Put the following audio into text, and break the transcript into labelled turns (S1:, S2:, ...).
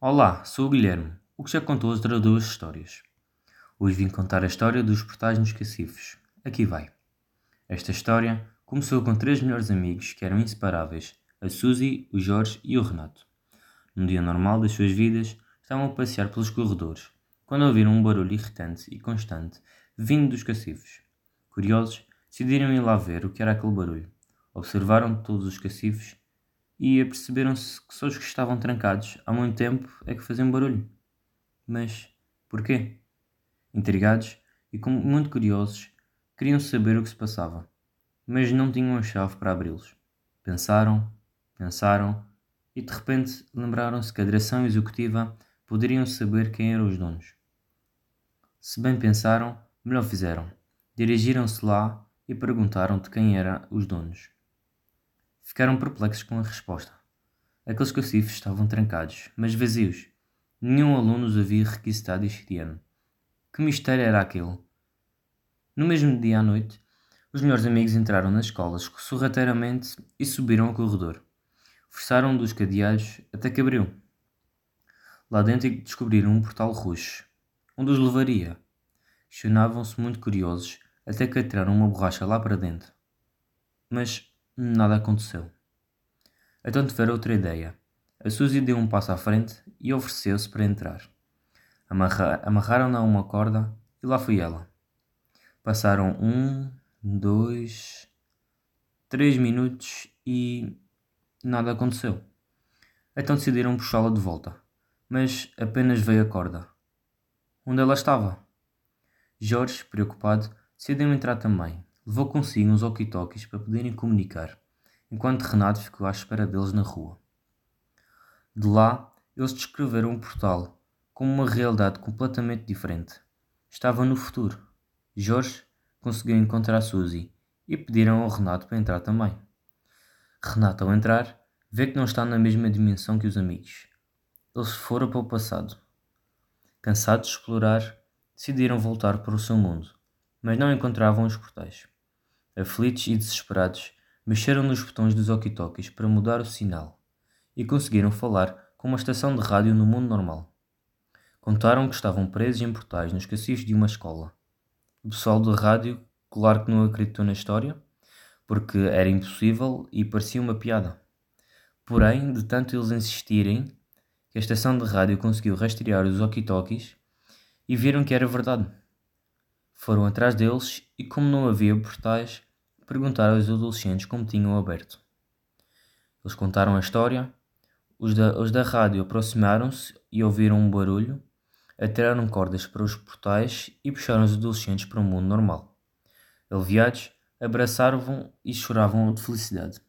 S1: Olá, sou o Guilherme, o que já contou outras duas histórias. Hoje vim contar a história dos portais nos cacifes. Aqui vai. Esta história começou com três melhores amigos que eram inseparáveis, a Suzy, o Jorge e o Renato. Num dia normal das suas vidas, estavam a passear pelos corredores, quando ouviram um barulho irritante e constante vindo dos cacifes. Curiosos, decidiram ir lá ver o que era aquele barulho. Observaram todos os cacifes e aperceberam-se que só os que estavam trancados há muito tempo é que faziam barulho. Mas porquê? Intrigados e muito curiosos, queriam saber o que se passava, mas não tinham a chave para abri-los. Pensaram, pensaram e de repente lembraram-se que a direção executiva poderiam saber quem eram os donos. Se bem pensaram, melhor fizeram. Dirigiram-se lá e perguntaram de quem eram os donos. Ficaram perplexos com a resposta. Aqueles cacifes estavam trancados, mas vazios. Nenhum aluno os havia requisitado este ano. Que mistério era aquele? No mesmo dia à noite, os melhores amigos entraram nas escolas sorrateiramente e subiram ao corredor. Forçaram dos cadeados até que abriu. Lá dentro descobriram um portal roxo. Onde os levaria? Questionavam-se muito curiosos até que atiraram uma borracha lá para dentro. Mas Nada aconteceu. Então tiveram outra ideia. A Suzy deu um passo à frente e ofereceu-se para entrar. Amarra Amarraram-na a uma corda e lá foi ela. Passaram um, dois, três minutos e nada aconteceu. Então decidiram puxá-la de volta, mas apenas veio a corda. Onde ela estava? Jorge, preocupado, decidiu entrar também, Levou consigo uns walkie-talkies para poderem comunicar, enquanto Renato ficou à espera deles na rua. De lá, eles descreveram um portal como uma realidade completamente diferente. Estava no futuro. Jorge conseguiu encontrar Suzy e pediram ao Renato para entrar também. Renato, ao entrar, vê que não está na mesma dimensão que os amigos. Eles foram para o passado. Cansados de explorar, decidiram voltar para o seu mundo, mas não encontravam os portais. Aflitos e desesperados, mexeram nos botões dos walkie-talkies para mudar o sinal e conseguiram falar com uma estação de rádio no mundo normal. Contaram que estavam presos em portais nos cacifes de uma escola. O pessoal da rádio, claro que não acreditou na história, porque era impossível e parecia uma piada. Porém, de tanto eles insistirem, que a estação de rádio conseguiu rastrear os walkie-talkies e viram que era verdade. Foram atrás deles e, como não havia portais, perguntaram aos adolescentes como tinham aberto. Eles contaram a história, os da, os da rádio aproximaram-se e ouviram um barulho, atiraram cordas para os portais e puxaram os adolescentes para o mundo normal. Aliviados, abraçavam e choravam de felicidade.